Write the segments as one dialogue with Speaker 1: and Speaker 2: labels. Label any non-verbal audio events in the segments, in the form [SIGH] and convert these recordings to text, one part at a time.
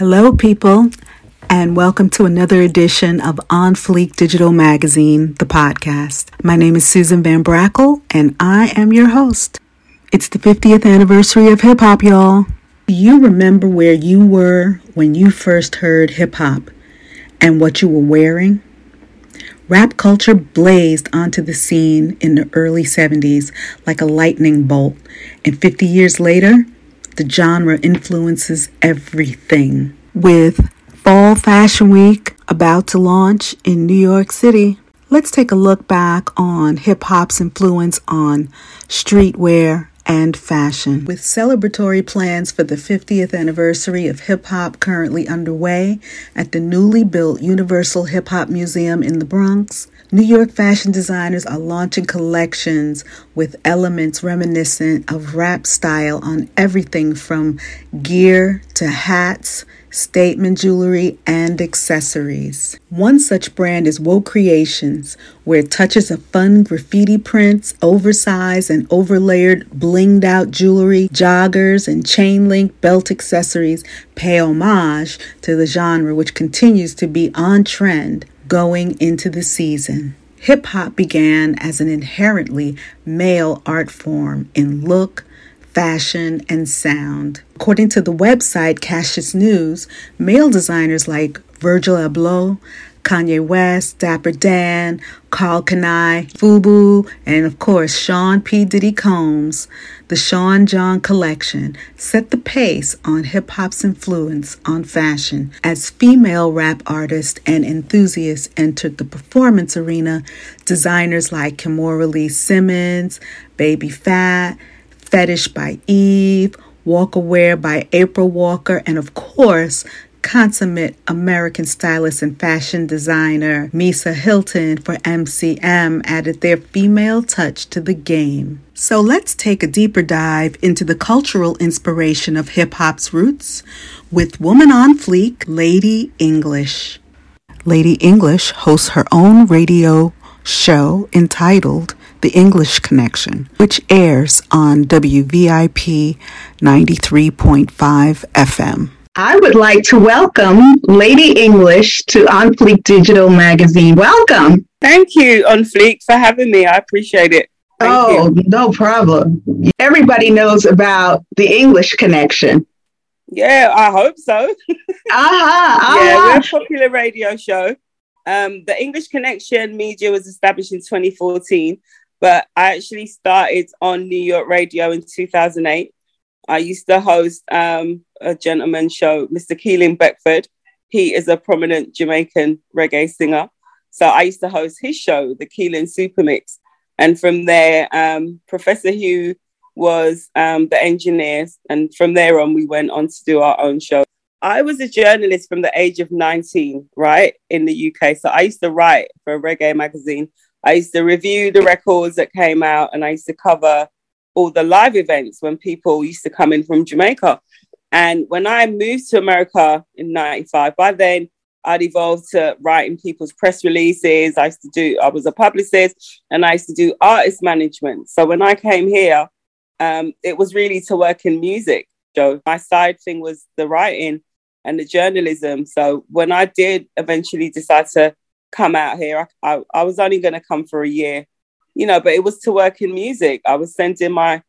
Speaker 1: Hello, people, and welcome to another edition of On Fleek Digital Magazine, the podcast. My name is Susan Van Brackle, and I am your host. It's the 50th anniversary of hip hop, y'all. Do you remember where you were when you first heard hip hop and what you were wearing? Rap culture blazed onto the scene in the early 70s like a lightning bolt, and 50 years later, the genre influences everything. With Fall Fashion Week about to launch in New York City, let's take a look back on hip hop's influence on streetwear and fashion. With celebratory plans for the 50th anniversary of hip hop currently underway at the newly built Universal Hip Hop Museum in the Bronx, New York fashion designers are launching collections with elements reminiscent of rap style on everything from gear to hats, statement jewelry, and accessories. One such brand is Woe Creations, where touches of fun graffiti prints, oversized and overlayered blinged out jewelry, joggers, and chain link belt accessories pay homage to the genre, which continues to be on trend going into the season. Hip hop began as an inherently male art form in look, fashion, and sound. According to the website Cassius News, male designers like Virgil Abloh, Kanye West, Dapper Dan, Karl Kani, Fubu, and of course Sean P. Diddy Combs, the Sean John Collection set the pace on hip hop's influence on fashion as female rap artists and enthusiasts entered the performance arena. Designers like Kimora Lee Simmons, Baby Phat, Fetish by Eve, Walker Wear by April Walker, and of course, consummate American stylist and fashion designer Misa Hylton for MCM added their female touch to the game. So let's take a deeper dive into the cultural inspiration of hip hop's roots with Woman on Fleek, Lady English. Lady English hosts her own radio show entitled The English Connection, which airs on WVIP 93.5 FM.
Speaker 2: I would like to welcome Lady English to On Fleek Digital Magazine. Welcome.
Speaker 3: Thank you, On Fleek, for having me. I appreciate it.
Speaker 2: Thank oh, you. no problem. Everybody knows about the English connection.
Speaker 3: Yeah, I hope so. [LAUGHS]
Speaker 2: uh-huh, uh-huh.
Speaker 3: Yeah, we're a popular radio show. Um, the English Connection Media was established in 2014, but I actually started on New York radio in 2008. I used to host um, a gentleman show, Mr. Keelan Beckford. He is a prominent Jamaican reggae singer. So I used to host his show, the Keelan Supermix. And from there, um, Professor Hugh was um, the engineer. And from there on, we went on to do our own show. I was a journalist from the age of 19, right, in the UK. So I used to write for a reggae magazine. I used to review the records that came out and I used to cover all the live events when people used to come in from Jamaica. And when I moved to America in 95, by then I'd evolved to writing people's press releases. I used to do, I was a publicist and I used to do artist management. So when I came here, um, it was really to work in music. So my side thing was the writing and the journalism. So when I did eventually decide to come out here, I, I, I was only going to come for a year you know, but it was to work in music. I was sending my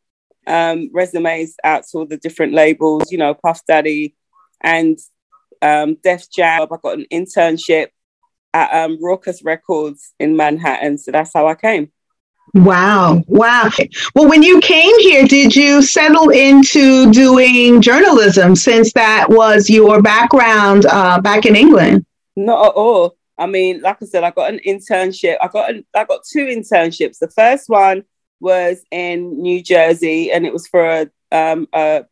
Speaker 3: um, resumes out to all the different labels, you know, Puff Daddy and um, Def Jam. I got an internship at um, Rawkus Records in Manhattan. So that's how I came.
Speaker 2: Wow. Wow. Well, when you came here, did you settle into doing journalism since that was your background uh, back in England?
Speaker 3: Not at all. I mean, like I said, I got an internship. I got an, I got two internships. The first one was in New Jersey, and it was for a, um, a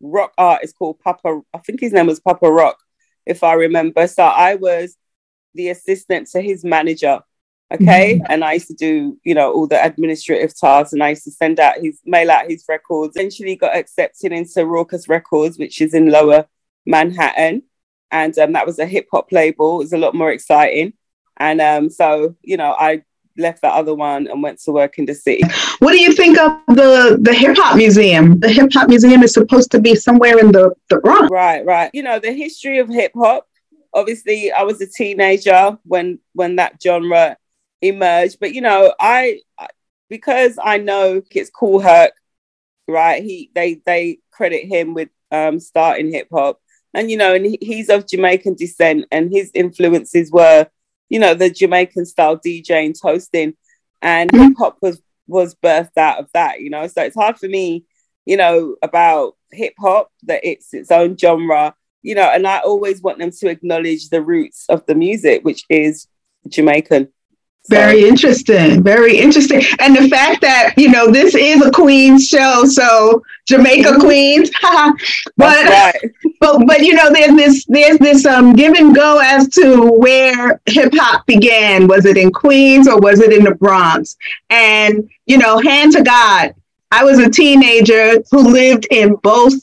Speaker 3: rock artist called Papa. I think his name was Papa Rock, if I remember. So I was the assistant to his manager. Okay. Mm-hmm. And I used to do, you know, all the administrative tasks and I used to send out his mail out his records. Eventually got accepted into Rawkus Records, which is in lower Manhattan and um, that was a hip hop label. It was a lot more exciting, and um, so you know, I left the other one and went to work in the city.
Speaker 2: What do you think of the the hip hop museum? The hip hop museum is supposed to be somewhere in the the Bronx.
Speaker 3: Right, right. You know the history of hip hop. Obviously, I was a teenager when when that genre emerged, but you know, I because I know it's Kool Herc, right? He they they credit him with um, starting hip hop, and you know, and he's of Jamaican descent, and his influences were you know, the Jamaican style DJing, toasting, and mm-hmm. hip hop was was birthed out of that. You know, so it's hard for me, you know, about hip hop that it's its own genre. You know, and I always want them to acknowledge the roots of the music, which is Jamaican.
Speaker 2: Very interesting. Very interesting. And the fact that, you know, this is a Queens show, so Jamaica mm-hmm. Queens. [LAUGHS] but right. but but you know, there's this there's this um give and go as to where hip hop began. Was it in Queens or was it in the Bronx? And, you know, hand to God, I was a teenager who lived in both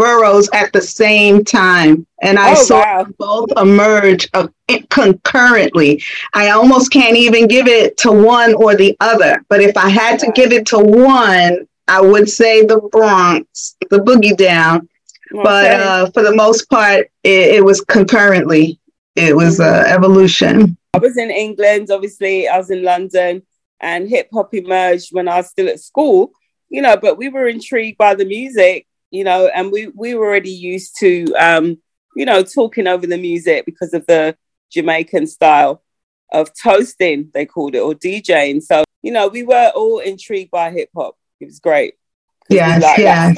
Speaker 2: boroughs at the same time. And I oh, saw wow. both emerge uh, concurrently. I almost can't even give it to one or the other. But if I had to give it to one, I would say the Bronx, the boogie down. Okay. But uh, for the most part, it, it was concurrently. It was uh, evolution.
Speaker 3: I was in England, obviously, I was in London, and hip hop emerged when I was still at school, you know, but we were intrigued by the music you know, and we we were already used to um, you know, talking over the music because of the Jamaican style of toasting, they called it, or DJing. So, you know, we were all intrigued by hip hop. It was great.
Speaker 2: Yes, yes.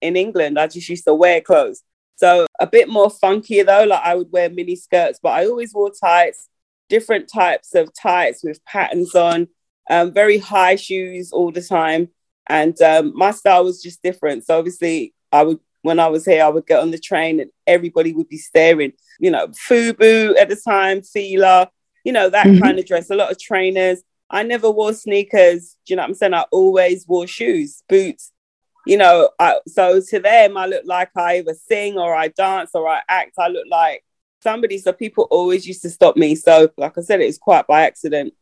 Speaker 3: In England, I just used to wear clothes. So a bit more funkier though, like I would wear mini skirts, but I always wore tights, different types of tights with patterns on, um, very high shoes all the time. And um, my style was just different. So obviously, I would when I was here, I would get on the train and everybody would be staring. You know, FUBU at the time, Fila, you know that mm-hmm. kind of dress. A lot of trainers. I never wore sneakers. Do you know what I'm saying? I always wore shoes, boots. You know, I, so to them, I look like I either sing or I dance or I act. I look like somebody. So people always used to stop me. So, like I said, it was quite by accident.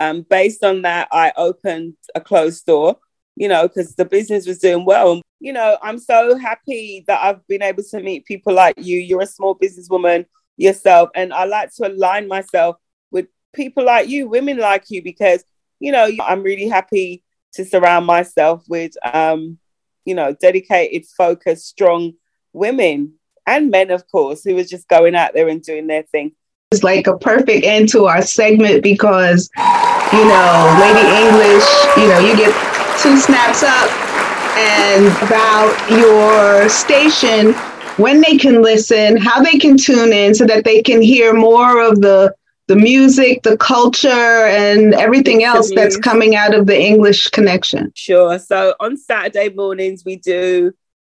Speaker 3: Um, based on that, I opened a clothes store you know, because the business was doing well. You know, I'm so happy that I've been able to meet people like you. You're a small businesswoman yourself, and I like to align myself with people like you, women like you, because you know I'm really happy to surround myself with, um, you know, dedicated, focused, strong women and men, of course, who are just going out there and doing their thing.
Speaker 2: It's like a perfect end to our segment because, you know, Lady English, you know, you get two snaps up and about your station, when they can listen, how they can tune in so that they can hear more of the the music, the culture, and everything else that's coming out of the English connection.
Speaker 3: Sure. So on Saturday mornings, we do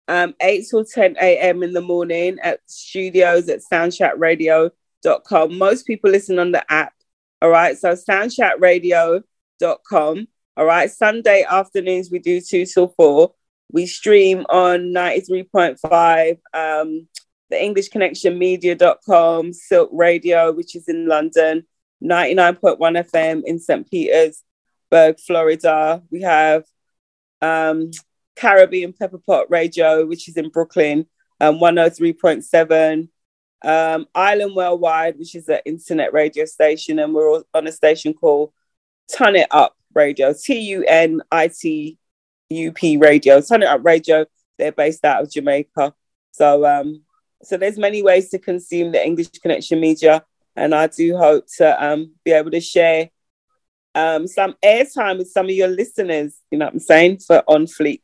Speaker 3: um, 8 till 10 a.m. in the morning at studios at soundchatradio.com. Most people listen on the app. All right. So soundchatradio.com. All right. Sunday afternoons, we do two till four. We stream on 93.5, um, the English Connection Media.com, Silk Radio, which is in London, 99.1 FM in St. Petersburg, Florida. We have um, Caribbean Pepper Pot Radio, which is in Brooklyn, um, 103.7. Um, Island Worldwide, which is an internet radio station, and we're on a station called Turn It Up Radio, T U N I T U P Radio, Turn It Up Radio. They're based out of Jamaica. So, um, so there's many ways to consume the English Connection media, and I do hope to um, be able to share um, some airtime with some of your listeners. You know what I'm saying for On Fleek.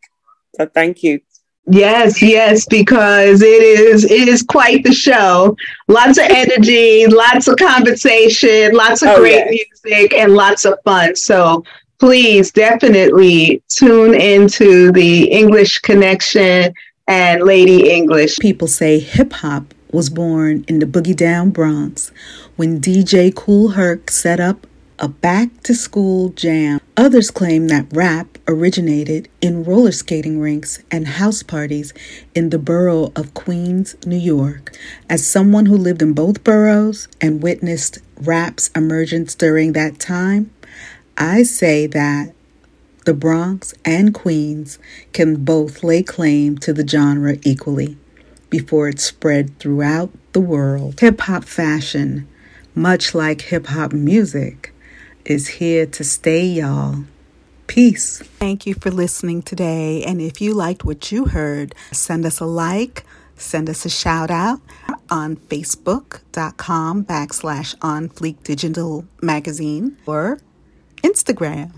Speaker 3: So thank you.
Speaker 2: Yes, yes, because it is it is quite the show. Lots of energy, lots of conversation, lots of oh, great yes. music, and lots of fun. So please definitely tune into the English Connection and Lady English.
Speaker 1: People say hip hop was born in the Boogie Down Bronx when DJ Kool Herc set up a back to school jam. Others claim that rap originated in roller skating rinks and house parties in the borough of Queens, New York. As someone who lived in both boroughs and witnessed rap's emergence during that time, I say that the Bronx and Queens can both lay claim to the genre equally before it spread throughout the world. Hip hop fashion, much like hip hop music, is here to stay, y'all. Peace. Thank you for listening today. And if you liked what you heard, send us a like, send us a shout out on facebook.com backslash on fleek digital magazine or Instagram